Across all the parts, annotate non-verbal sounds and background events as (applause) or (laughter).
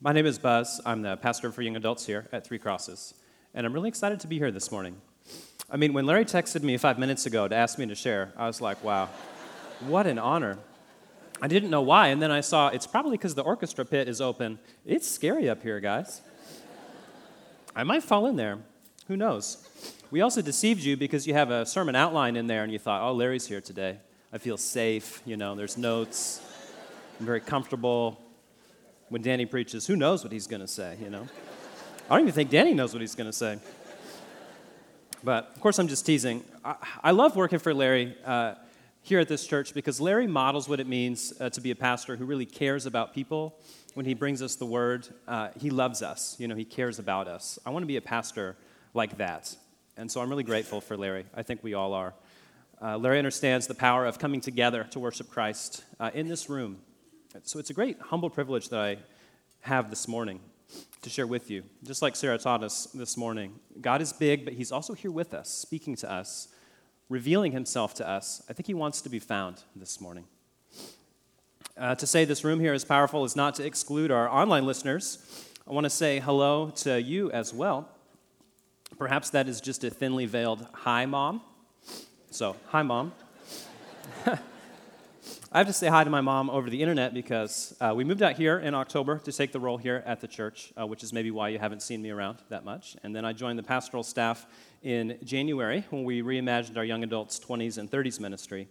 My name is Buzz. I'm the pastor for young adults here at Three Crosses, and I'm really excited to be here this morning. I mean, when Larry texted me five minutes ago to ask me to share, I was like, wow, what an honor. I didn't know why, and then I saw it's probably because the orchestra pit is open. It's scary up here, guys. I might fall in there. Who knows? We also deceived you because you have a sermon outline in there and you thought, oh, Larry's here today. I feel safe, you know, there's notes. I'm very comfortable. When Danny preaches, who knows what he's going to say, you know? I don't even think Danny knows what he's going to say. But of course, I'm just teasing. I, I love working for Larry uh, here at this church because Larry models what it means uh, to be a pastor who really cares about people. When he brings us the word, uh, he loves us. You know, he cares about us. I want to be a pastor like that. And so I'm really grateful for Larry. I think we all are. Uh, Larry understands the power of coming together to worship Christ uh, in this room. So it's a great, humble privilege that I have this morning to share with you. Just like Sarah taught us this morning, God is big, but He's also here with us, speaking to us, revealing Himself to us. I think He wants to be found this morning. Uh, to say this room here is powerful is not to exclude our online listeners. I want to say hello to you as well. Perhaps that is just a thinly veiled hi, mom. So, hi, mom. (laughs) I have to say hi to my mom over the internet because uh, we moved out here in October to take the role here at the church, uh, which is maybe why you haven't seen me around that much. And then I joined the pastoral staff in January when we reimagined our young adults 20s and 30s ministry.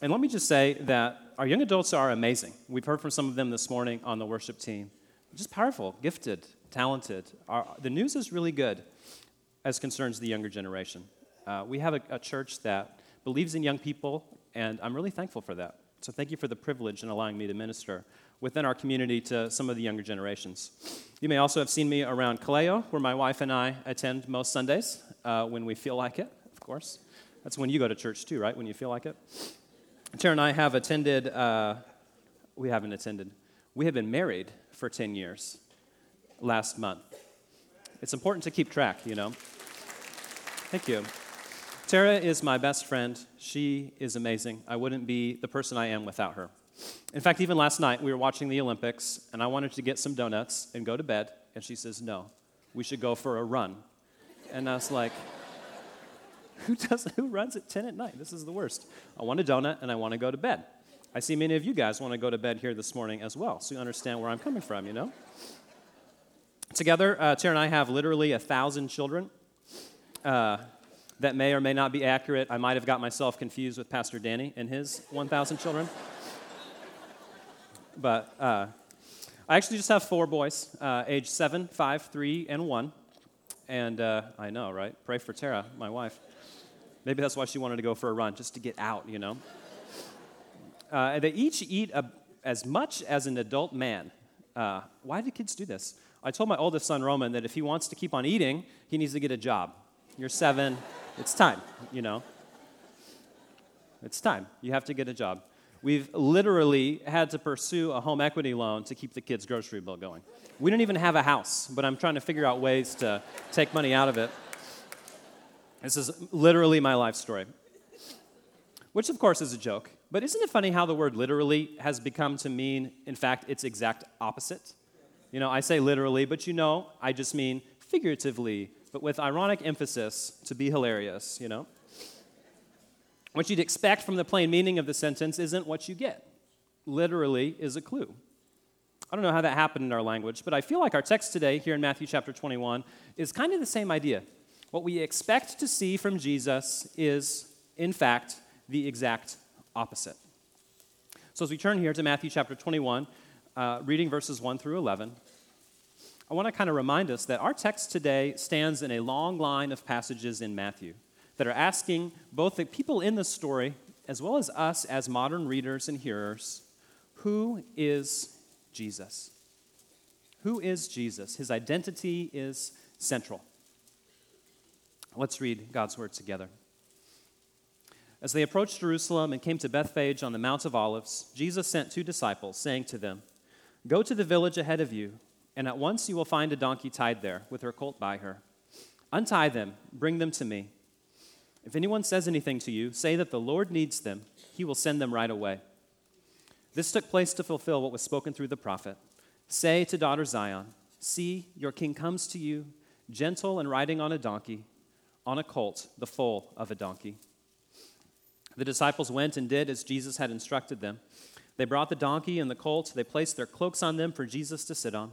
And let me just say that our young adults are amazing. We've heard from some of them this morning on the worship team. Just powerful, gifted, talented. Our, the news is really good as concerns the younger generation. Uh, we have a, a church that believes in young people, and I'm really thankful for that. So thank you for the privilege in allowing me to minister within our community to some of the younger generations. You may also have seen me around Kaleo, where my wife and I attend most Sundays uh, when we feel like it, of course. That's when you go to church too, right? When you feel like it. Tara and I have attended, uh, we haven't attended, we have been married for 10 years last month. It's important to keep track, you know. Thank you. Tara is my best friend. She is amazing. I wouldn't be the person I am without her. In fact, even last night, we were watching the Olympics, and I wanted to get some donuts and go to bed, and she says, No, we should go for a run. And I was like, (laughs) who, does, who runs at 10 at night? This is the worst. I want a donut, and I want to go to bed. I see many of you guys want to go to bed here this morning as well, so you understand where I'm coming from, you know? Together, uh, Tara and I have literally a thousand children. Uh, that may or may not be accurate. I might have got myself confused with Pastor Danny and his 1,000 children. but uh, I actually just have four boys, uh, age seven, five, three, and one. And uh, I know, right? Pray for Tara, my wife. Maybe that's why she wanted to go for a run, just to get out, you know? Uh, they each eat a, as much as an adult man. Uh, why do kids do this? I told my oldest son, Roman, that if he wants to keep on eating, he needs to get a job. You're seven. It's time, you know. It's time. You have to get a job. We've literally had to pursue a home equity loan to keep the kids' grocery bill going. We don't even have a house, but I'm trying to figure out ways to take money out of it. This is literally my life story, which of course is a joke. But isn't it funny how the word literally has become to mean, in fact, its exact opposite? You know, I say literally, but you know, I just mean figuratively but with ironic emphasis to be hilarious, you know? What you'd expect from the plain meaning of the sentence isn't what you get. Literally is a clue. I don't know how that happened in our language, but I feel like our text today, here in Matthew chapter 21, is kind of the same idea. What we expect to see from Jesus is, in fact, the exact opposite. So as we turn here to Matthew chapter 21, uh, reading verses 1 through 11, I want to kind of remind us that our text today stands in a long line of passages in Matthew that are asking both the people in the story as well as us as modern readers and hearers who is Jesus? Who is Jesus? His identity is central. Let's read God's word together. As they approached Jerusalem and came to Bethphage on the Mount of Olives, Jesus sent two disciples, saying to them, Go to the village ahead of you and at once you will find a donkey tied there, with her colt by her. Untie them, bring them to me. If anyone says anything to you, say that the Lord needs them, he will send them right away. This took place to fulfill what was spoken through the prophet Say to daughter Zion, See, your king comes to you, gentle and riding on a donkey, on a colt, the foal of a donkey. The disciples went and did as Jesus had instructed them. They brought the donkey and the colt, they placed their cloaks on them for Jesus to sit on.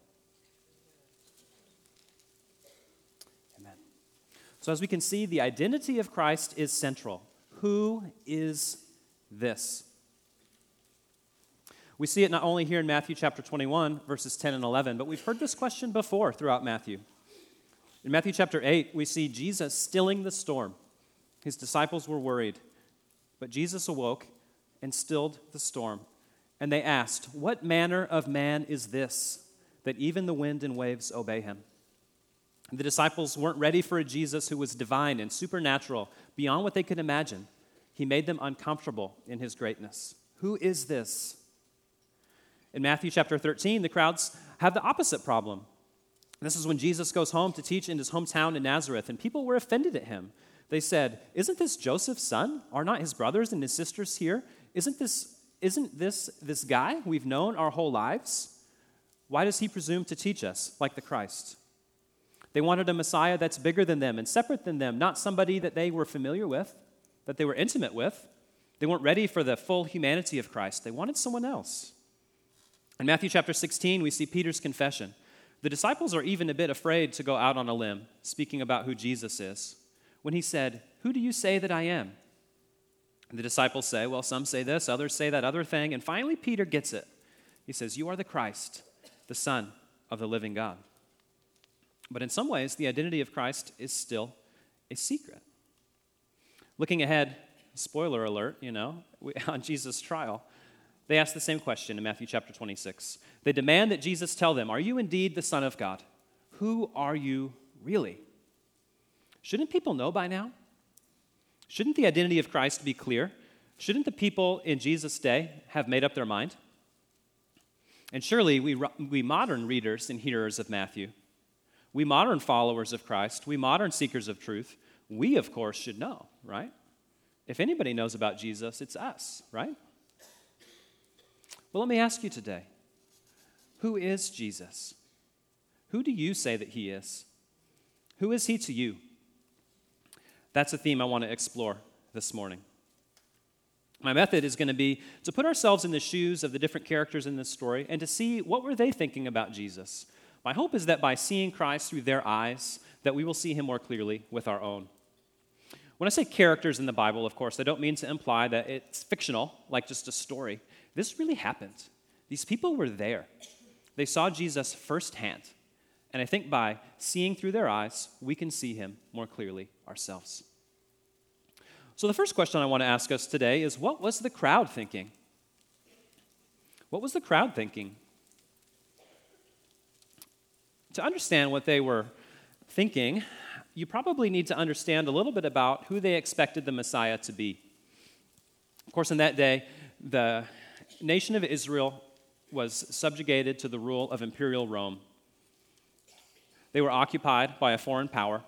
So, as we can see, the identity of Christ is central. Who is this? We see it not only here in Matthew chapter 21, verses 10 and 11, but we've heard this question before throughout Matthew. In Matthew chapter 8, we see Jesus stilling the storm. His disciples were worried, but Jesus awoke and stilled the storm. And they asked, What manner of man is this that even the wind and waves obey him? The disciples weren't ready for a Jesus who was divine and supernatural, beyond what they could imagine. He made them uncomfortable in his greatness. Who is this? In Matthew chapter 13, the crowds have the opposite problem. This is when Jesus goes home to teach in his hometown in Nazareth, and people were offended at him. They said, Isn't this Joseph's son? Are not his brothers and his sisters here? Isn't this, isn't this this guy we've known our whole lives? Why does he presume to teach us like the Christ? They wanted a Messiah that's bigger than them and separate than them, not somebody that they were familiar with, that they were intimate with. They weren't ready for the full humanity of Christ. They wanted someone else. In Matthew chapter 16, we see Peter's confession. The disciples are even a bit afraid to go out on a limb, speaking about who Jesus is, when he said, Who do you say that I am? And the disciples say, Well, some say this, others say that other thing. And finally, Peter gets it. He says, You are the Christ, the Son of the living God. But in some ways, the identity of Christ is still a secret. Looking ahead, spoiler alert, you know, (laughs) on Jesus' trial, they ask the same question in Matthew chapter 26. They demand that Jesus tell them, Are you indeed the Son of God? Who are you really? Shouldn't people know by now? Shouldn't the identity of Christ be clear? Shouldn't the people in Jesus' day have made up their mind? And surely we, we modern readers and hearers of Matthew, we modern followers of Christ, we modern seekers of truth, we, of course, should know, right? If anybody knows about Jesus, it's us, right? Well, let me ask you today who is Jesus? Who do you say that he is? Who is he to you? That's a theme I want to explore this morning. My method is going to be to put ourselves in the shoes of the different characters in this story and to see what were they thinking about Jesus. My hope is that by seeing Christ through their eyes, that we will see him more clearly with our own. When I say characters in the Bible, of course, I don't mean to imply that it's fictional, like just a story. This really happened. These people were there. They saw Jesus firsthand. And I think by seeing through their eyes, we can see him more clearly ourselves. So, the first question I want to ask us today is what was the crowd thinking? What was the crowd thinking? To understand what they were thinking, you probably need to understand a little bit about who they expected the Messiah to be. Of course, in that day, the nation of Israel was subjugated to the rule of imperial Rome. They were occupied by a foreign power,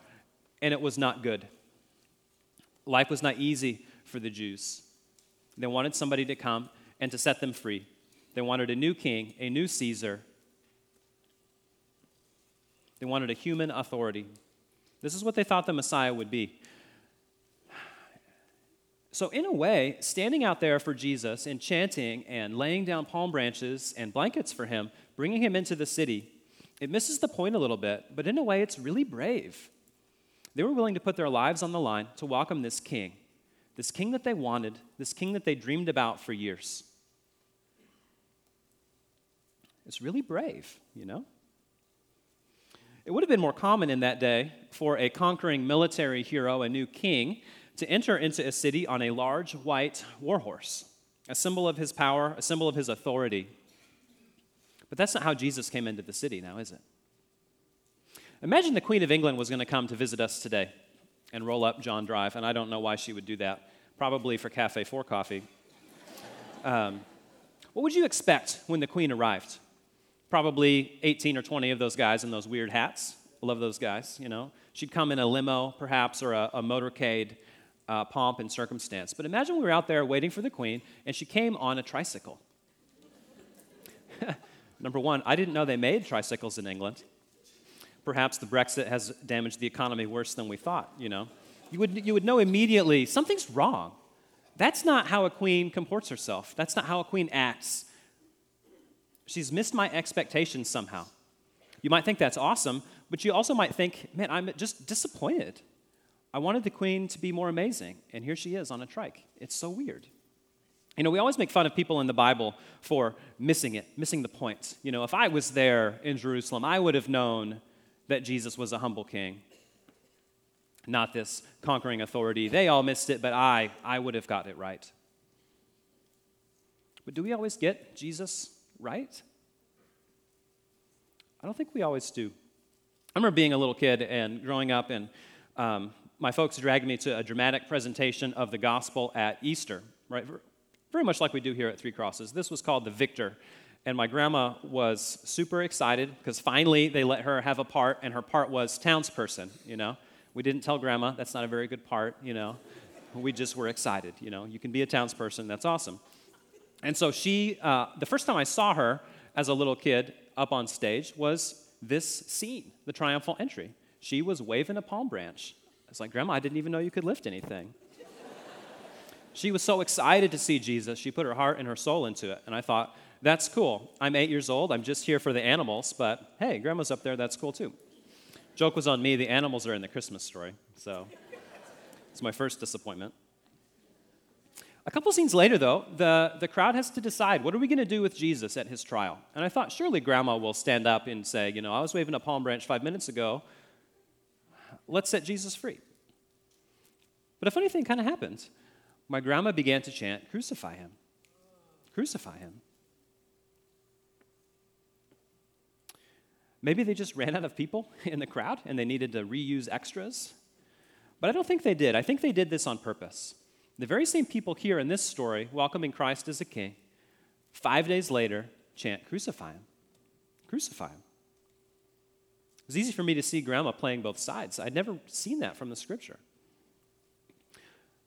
and it was not good. Life was not easy for the Jews. They wanted somebody to come and to set them free. They wanted a new king, a new Caesar. They wanted a human authority. This is what they thought the Messiah would be. So, in a way, standing out there for Jesus and chanting and laying down palm branches and blankets for him, bringing him into the city, it misses the point a little bit, but in a way, it's really brave. They were willing to put their lives on the line to welcome this king, this king that they wanted, this king that they dreamed about for years. It's really brave, you know? It would have been more common in that day for a conquering military hero, a new king, to enter into a city on a large white warhorse, a symbol of his power, a symbol of his authority. But that's not how Jesus came into the city now, is it? Imagine the Queen of England was going to come to visit us today and roll up John Drive, and I don't know why she would do that. Probably for Cafe 4 coffee. Um, what would you expect when the Queen arrived? Probably 18 or 20 of those guys in those weird hats. I love those guys, you know. She'd come in a limo, perhaps, or a, a motorcade, uh, pomp and circumstance. But imagine we were out there waiting for the Queen, and she came on a tricycle. (laughs) Number one, I didn't know they made tricycles in England. Perhaps the Brexit has damaged the economy worse than we thought, you know. You would, you would know immediately something's wrong. That's not how a queen comports herself. That's not how a queen acts. She's missed my expectations somehow. You might think that's awesome, but you also might think, man, I'm just disappointed. I wanted the queen to be more amazing, and here she is on a trike. It's so weird. You know, we always make fun of people in the Bible for missing it, missing the point. You know, if I was there in Jerusalem, I would have known that Jesus was a humble king, not this conquering authority. They all missed it, but I, I would have got it right. But do we always get Jesus right? I don't think we always do. I remember being a little kid and growing up, and um, my folks dragged me to a dramatic presentation of the gospel at Easter, right? very much like we do here at Three Crosses. This was called The Victor. And my grandma was super excited because finally they let her have a part, and her part was townsperson, you know. We didn't tell grandma, that's not a very good part, you know. We just were excited, you know. You can be a townsperson, that's awesome. And so she, uh, the first time I saw her as a little kid up on stage was this scene, the triumphal entry. She was waving a palm branch. I was like, Grandma, I didn't even know you could lift anything. She was so excited to see Jesus, she put her heart and her soul into it. And I thought, that's cool. I'm eight years old. I'm just here for the animals, but hey, grandma's up there. That's cool too. Joke was on me. The animals are in the Christmas story. So it's my first disappointment. A couple scenes later, though, the, the crowd has to decide what are we going to do with Jesus at his trial? And I thought, surely grandma will stand up and say, you know, I was waving a palm branch five minutes ago. Let's set Jesus free. But a funny thing kind of happened my grandma began to chant, Crucify him. Crucify him. Maybe they just ran out of people (laughs) in the crowd and they needed to reuse extras. But I don't think they did. I think they did this on purpose. The very same people here in this story, welcoming Christ as a king, five days later chant, Crucify him. Crucify him. It was easy for me to see grandma playing both sides. I'd never seen that from the scripture.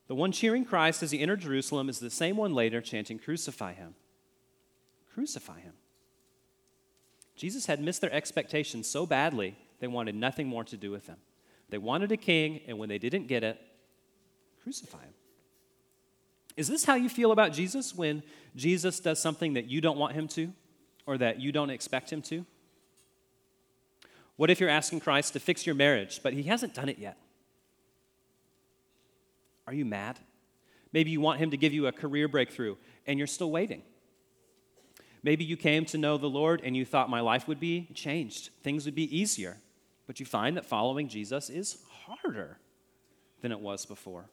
The one cheering Christ as he entered Jerusalem is the same one later chanting, Crucify him. Crucify him. Jesus had missed their expectations so badly, they wanted nothing more to do with him. They wanted a king, and when they didn't get it, crucify him. Is this how you feel about Jesus when Jesus does something that you don't want him to or that you don't expect him to? What if you're asking Christ to fix your marriage, but he hasn't done it yet? Are you mad? Maybe you want Him to give you a career breakthrough and you're still waiting. Maybe you came to know the Lord and you thought my life would be changed, things would be easier, but you find that following Jesus is harder than it was before.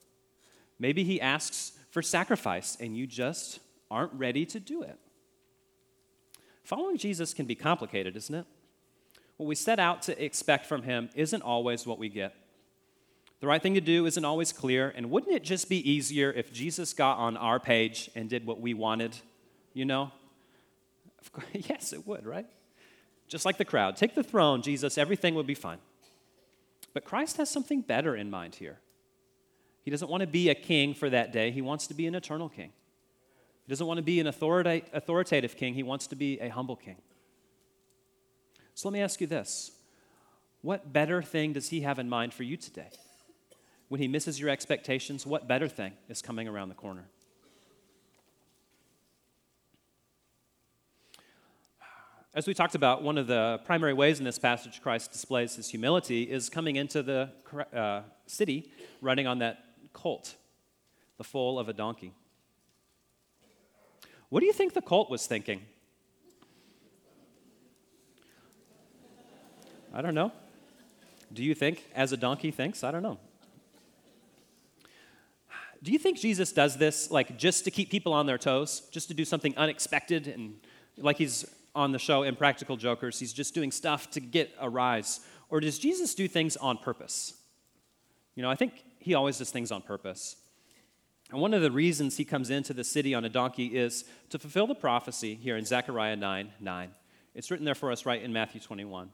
Maybe He asks for sacrifice and you just aren't ready to do it. Following Jesus can be complicated, isn't it? What we set out to expect from Him isn't always what we get. The right thing to do isn't always clear, and wouldn't it just be easier if Jesus got on our page and did what we wanted? You know? (laughs) yes, it would, right? Just like the crowd. Take the throne, Jesus, everything would be fine. But Christ has something better in mind here. He doesn't want to be a king for that day, he wants to be an eternal king. He doesn't want to be an authoritative king, he wants to be a humble king. So let me ask you this What better thing does he have in mind for you today? when he misses your expectations, what better thing is coming around the corner? As we talked about, one of the primary ways in this passage Christ displays his humility is coming into the uh, city running on that colt, the foal of a donkey. What do you think the colt was thinking? I don't know. Do you think as a donkey thinks? I don't know. Do you think Jesus does this like just to keep people on their toes, just to do something unexpected and like he's on the show Impractical Jokers, he's just doing stuff to get a rise? or does Jesus do things on purpose? You know, I think he always does things on purpose. And one of the reasons he comes into the city on a donkey is to fulfill the prophecy here in Zechariah 9 9. It's written there for us right in Matthew 21.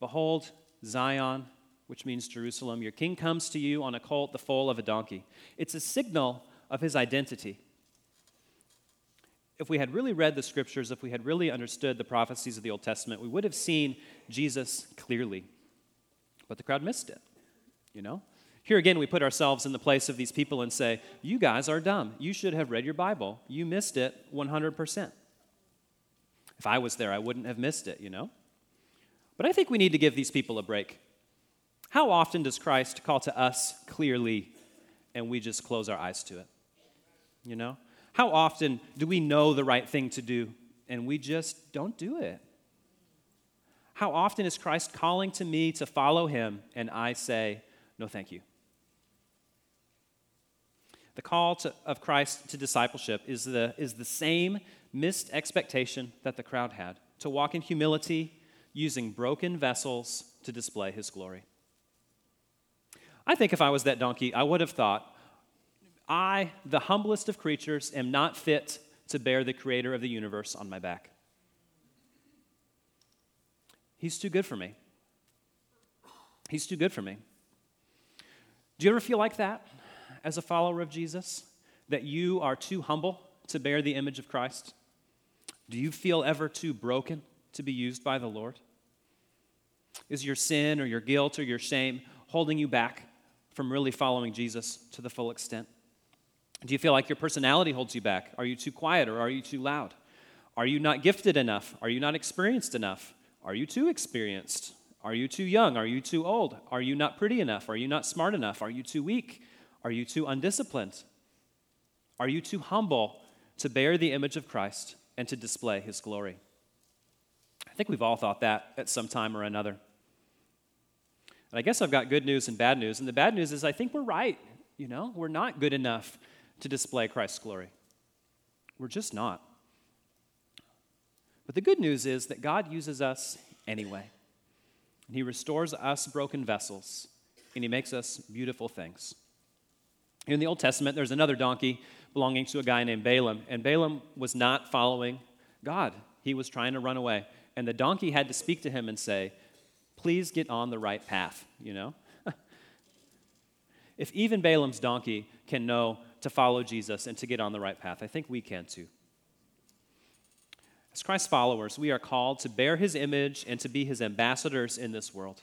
Behold, Zion, which means Jerusalem, your king comes to you on a colt, the foal of a donkey. It's a signal of his identity. If we had really read the scriptures, if we had really understood the prophecies of the Old Testament, we would have seen Jesus clearly. But the crowd missed it, you know? Here again, we put ourselves in the place of these people and say, You guys are dumb. You should have read your Bible. You missed it 100%. If I was there, I wouldn't have missed it, you know? But I think we need to give these people a break. How often does Christ call to us clearly and we just close our eyes to it? You know? How often do we know the right thing to do and we just don't do it? How often is Christ calling to me to follow him and I say, no, thank you? The call to, of Christ to discipleship is the, is the same missed expectation that the crowd had to walk in humility using broken vessels to display his glory. I think if I was that donkey, I would have thought, I, the humblest of creatures, am not fit to bear the creator of the universe on my back. He's too good for me. He's too good for me. Do you ever feel like that as a follower of Jesus? That you are too humble to bear the image of Christ? Do you feel ever too broken to be used by the Lord? Is your sin or your guilt or your shame holding you back from really following Jesus to the full extent? Do you feel like your personality holds you back? Are you too quiet or are you too loud? Are you not gifted enough? Are you not experienced enough? Are you too experienced? Are you too young? Are you too old? Are you not pretty enough? Are you not smart enough? Are you too weak? Are you too undisciplined? Are you too humble to bear the image of Christ and to display his glory? I think we've all thought that at some time or another. And I guess I've got good news and bad news. And the bad news is I think we're right. You know, we're not good enough to display Christ's glory. We're just not. But the good news is that God uses us anyway. And He restores us broken vessels, and He makes us beautiful things. In the Old Testament, there's another donkey belonging to a guy named Balaam, and Balaam was not following God. He was trying to run away. And the donkey had to speak to him and say, Please get on the right path, you know? (laughs) if even Balaam's donkey can know to follow Jesus and to get on the right path, I think we can too. As Christ's followers, we are called to bear his image and to be his ambassadors in this world.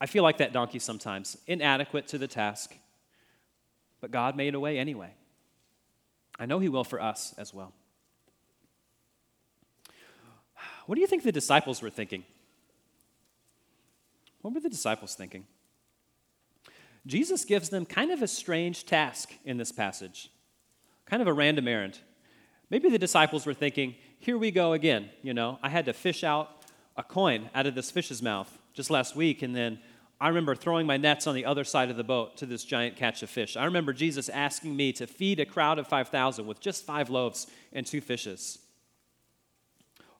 I feel like that donkey sometimes, inadequate to the task, but God made a way anyway. I know he will for us as well. What do you think the disciples were thinking? What were the disciples thinking? Jesus gives them kind of a strange task in this passage, kind of a random errand. Maybe the disciples were thinking, here we go again. You know, I had to fish out a coin out of this fish's mouth just last week, and then I remember throwing my nets on the other side of the boat to this giant catch of fish. I remember Jesus asking me to feed a crowd of 5,000 with just five loaves and two fishes.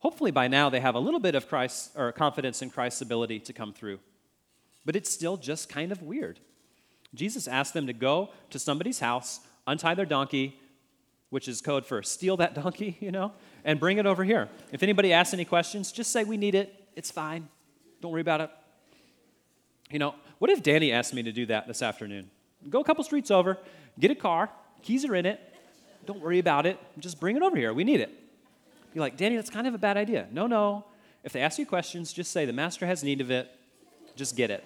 Hopefully, by now, they have a little bit of Christ or confidence in Christ's ability to come through. But it's still just kind of weird. Jesus asked them to go to somebody's house, untie their donkey, which is code for steal that (laughs) donkey, you know, and bring it over here. If anybody asks any questions, just say we need it. It's fine. Don't worry about it. You know, what if Danny asked me to do that this afternoon? Go a couple streets over, get a car, keys are in it. Don't worry about it. Just bring it over here. We need it. You're like, Danny, that's kind of a bad idea. No, no. If they ask you questions, just say, the master has need of it. Just get it.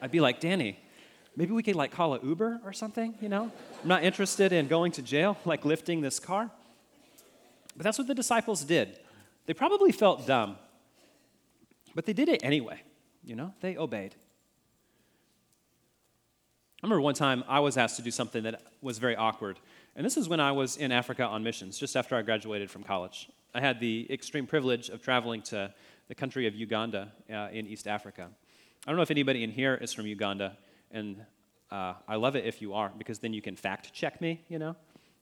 I'd be like, Danny, maybe we could like call an Uber or something, you know? I'm not interested in going to jail, (laughs) like lifting this car. But that's what the disciples did. They probably felt dumb, but they did it anyway, you know? They obeyed. I remember one time I was asked to do something that was very awkward. And this is when I was in Africa on missions, just after I graduated from college. I had the extreme privilege of traveling to the country of Uganda uh, in East Africa. I don't know if anybody in here is from Uganda, and uh, I love it if you are, because then you can fact check me, you know?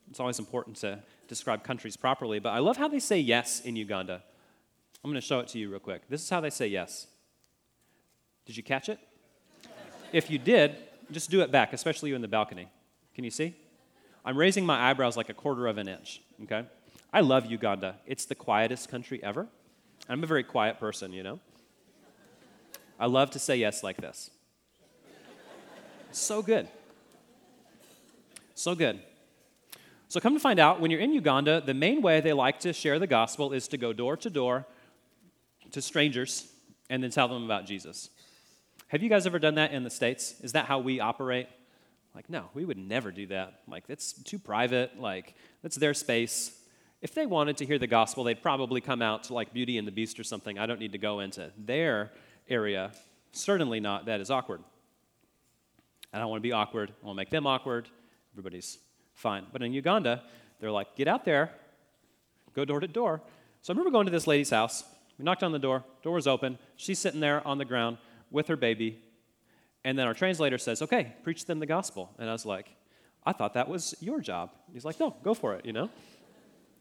It's always important to describe countries properly, but I love how they say yes in Uganda. I'm going to show it to you real quick. This is how they say yes Did you catch it? if you did, just do it back, especially you in the balcony. Can you see? I'm raising my eyebrows like a quarter of an inch, okay? I love Uganda. It's the quietest country ever. I'm a very quiet person, you know? I love to say yes like this. So good. So good. So, come to find out, when you're in Uganda, the main way they like to share the gospel is to go door to door to strangers and then tell them about Jesus. Have you guys ever done that in the States? Is that how we operate? Like, no, we would never do that. Like, that's too private. Like, that's their space. If they wanted to hear the gospel, they'd probably come out to like Beauty and the Beast or something. I don't need to go into their area. Certainly not. That is awkward. I don't want to be awkward. I want to make them awkward. Everybody's fine. But in Uganda, they're like, get out there, go door to door. So I remember going to this lady's house. We knocked on the door, door was open. She's sitting there on the ground with her baby. And then our translator says, okay, preach them the gospel. And I was like, I thought that was your job. He's like, no, go for it, you know?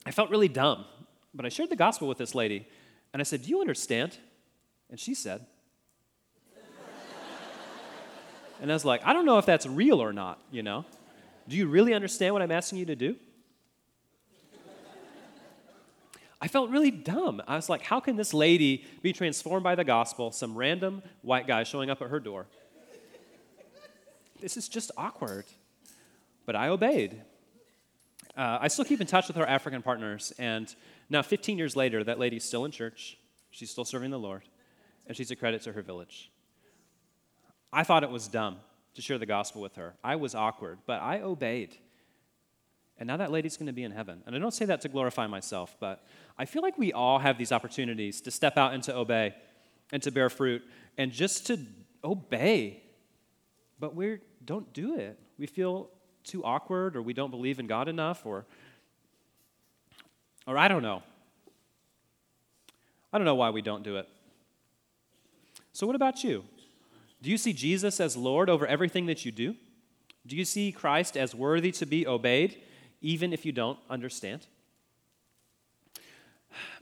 I felt really dumb, but I shared the gospel with this lady. And I said, do you understand? And she said, (laughs) and I was like, I don't know if that's real or not, you know? Do you really understand what I'm asking you to do? I felt really dumb. I was like, how can this lady be transformed by the gospel? Some random white guy showing up at her door. This is just awkward. But I obeyed. Uh, I still keep in touch with our African partners, and now 15 years later, that lady's still in church. She's still serving the Lord, and she's a credit to her village. I thought it was dumb to share the gospel with her. I was awkward, but I obeyed. And now that lady's going to be in heaven. And I don't say that to glorify myself, but I feel like we all have these opportunities to step out and to obey and to bear fruit and just to obey. But we don't do it. We feel too awkward or we don't believe in God enough or or I don't know. I don't know why we don't do it. So what about you? Do you see Jesus as Lord over everything that you do? Do you see Christ as worthy to be obeyed, even if you don't understand?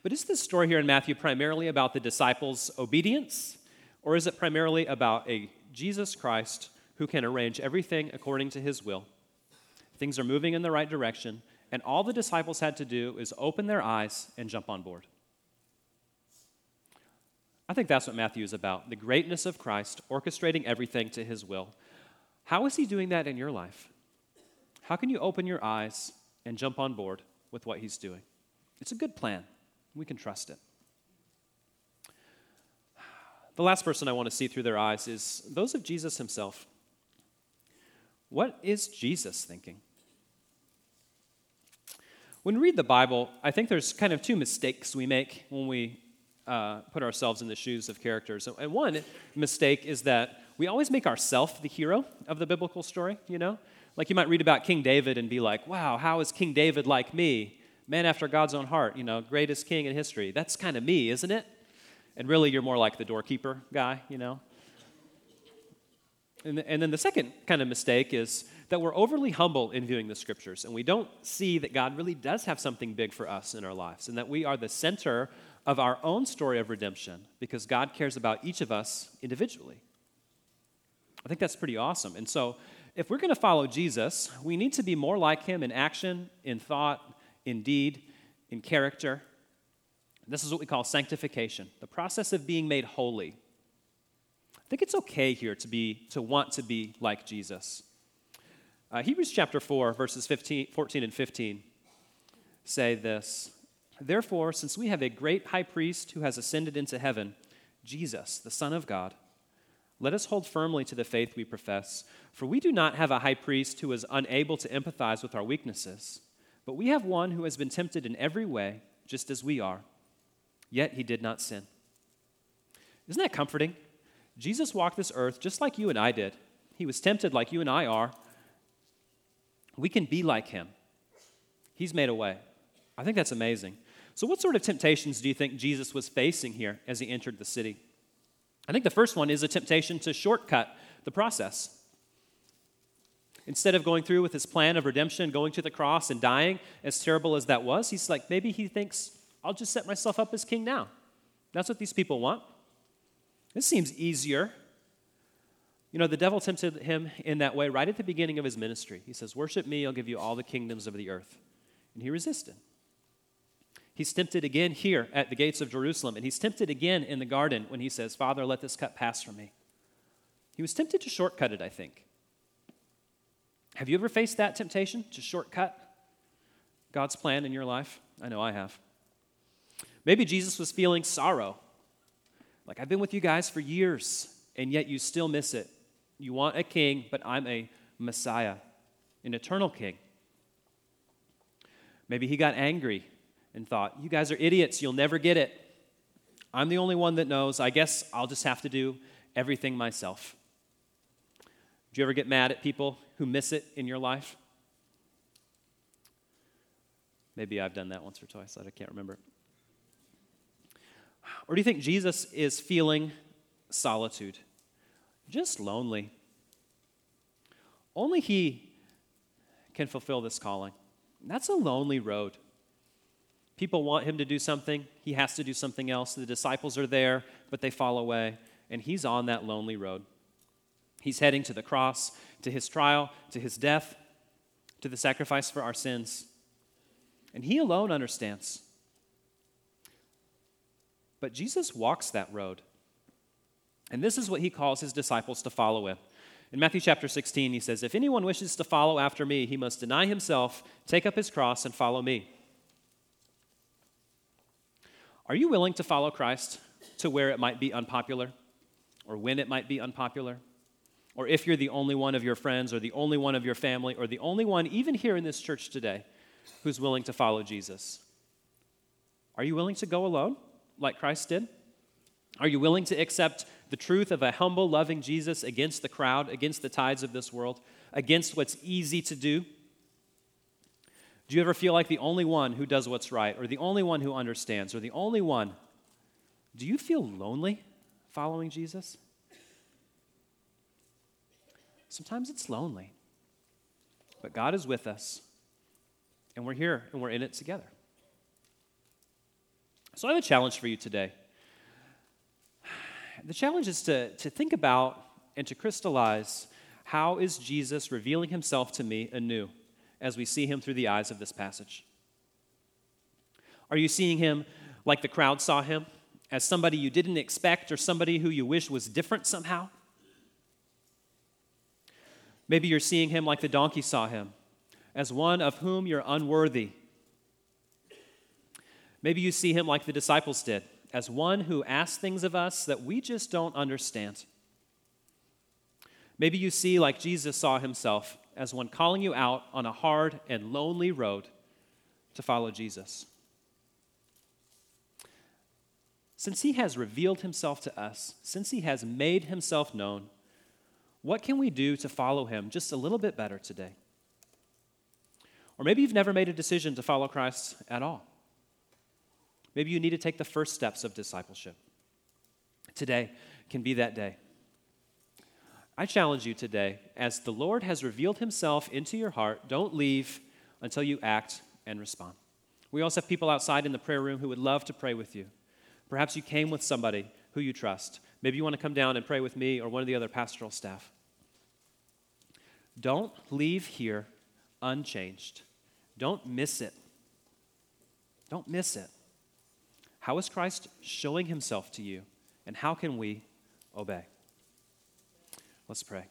But is this story here in Matthew primarily about the disciples' obedience, or is it primarily about a Jesus Christ who can arrange everything according to his will? Things are moving in the right direction, and all the disciples had to do is open their eyes and jump on board. I think that's what Matthew is about the greatness of Christ, orchestrating everything to his will. How is he doing that in your life? How can you open your eyes and jump on board with what he's doing? It's a good plan. We can trust it. The last person I want to see through their eyes is those of Jesus himself. What is Jesus thinking? When we read the Bible, I think there's kind of two mistakes we make when we uh, put ourselves in the shoes of characters. And one mistake is that we always make ourselves the hero of the biblical story, you know? Like you might read about King David and be like, wow, how is King David like me? Man after God's own heart, you know, greatest king in history. That's kind of me, isn't it? And really, you're more like the doorkeeper guy, you know? And, and then the second kind of mistake is that we're overly humble in viewing the scriptures and we don't see that God really does have something big for us in our lives and that we are the center of our own story of redemption because God cares about each of us individually. I think that's pretty awesome. And so, if we're going to follow Jesus, we need to be more like him in action, in thought, in deed, in character. This is what we call sanctification, the process of being made holy. I think it's okay here to be to want to be like Jesus. Uh, Hebrews chapter 4, verses 15, 14 and 15 say this Therefore, since we have a great high priest who has ascended into heaven, Jesus, the Son of God, let us hold firmly to the faith we profess. For we do not have a high priest who is unable to empathize with our weaknesses, but we have one who has been tempted in every way, just as we are, yet he did not sin. Isn't that comforting? Jesus walked this earth just like you and I did. He was tempted like you and I are. We can be like him. He's made a way. I think that's amazing. So, what sort of temptations do you think Jesus was facing here as he entered the city? I think the first one is a temptation to shortcut the process. Instead of going through with his plan of redemption, going to the cross and dying, as terrible as that was, he's like, maybe he thinks, I'll just set myself up as king now. That's what these people want. This seems easier You know, the devil tempted him in that way right at the beginning of his ministry. He says, Worship me, I'll give you all the kingdoms of the earth. And he resisted. He's tempted again here at the gates of Jerusalem, and he's tempted again in the garden when he says, Father, let this cup pass from me. He was tempted to shortcut it, I think. Have you ever faced that temptation to shortcut God's plan in your life? I know I have. Maybe Jesus was feeling sorrow. Like, I've been with you guys for years, and yet you still miss it. You want a king, but I'm a Messiah, an eternal king. Maybe he got angry and thought, You guys are idiots. You'll never get it. I'm the only one that knows. I guess I'll just have to do everything myself. Do you ever get mad at people who miss it in your life? Maybe I've done that once or twice. I can't remember. Or do you think Jesus is feeling solitude? Just lonely. Only He can fulfill this calling. That's a lonely road. People want Him to do something, He has to do something else. The disciples are there, but they fall away, and He's on that lonely road. He's heading to the cross, to His trial, to His death, to the sacrifice for our sins. And He alone understands. But Jesus walks that road. And this is what he calls his disciples to follow him. In Matthew chapter 16, he says, If anyone wishes to follow after me, he must deny himself, take up his cross, and follow me. Are you willing to follow Christ to where it might be unpopular, or when it might be unpopular? Or if you're the only one of your friends, or the only one of your family, or the only one, even here in this church today, who's willing to follow Jesus? Are you willing to go alone? like Christ did? Are you willing to accept the truth of a humble, loving Jesus against the crowd, against the tides of this world, against what's easy to do? Do you ever feel like the only one who does what's right, or the only one who understands, or the only one? Do you feel lonely following Jesus? Sometimes it's lonely, but God is with us, and we're here and we're in it together. So I have a challenge for you today. The challenge is to, to think about and to crystallize how is Jesus revealing himself to me anew as we see him through the eyes of this passage? Are you seeing him like the crowd saw him, as somebody you didn't expect or somebody who you wish was different somehow? Maybe you're seeing him like the donkey saw him, as one of whom you're unworthy Maybe you see him like the disciples did, as one who asks things of us that we just don't understand. Maybe you see, like Jesus saw himself, as one calling you out on a hard and lonely road to follow Jesus. Since he has revealed himself to us, since he has made himself known, what can we do to follow him just a little bit better today? Or maybe you've never made a decision to follow Christ at all. Maybe you need to take the first steps of discipleship. Today can be that day. I challenge you today, as the Lord has revealed himself into your heart, don't leave until you act and respond. We also have people outside in the prayer room who would love to pray with you. Perhaps you came with somebody who you trust. Maybe you want to come down and pray with me or one of the other pastoral staff. Don't leave here unchanged. Don't miss it. Don't miss it. How is Christ showing himself to you, and how can we obey? Let's pray.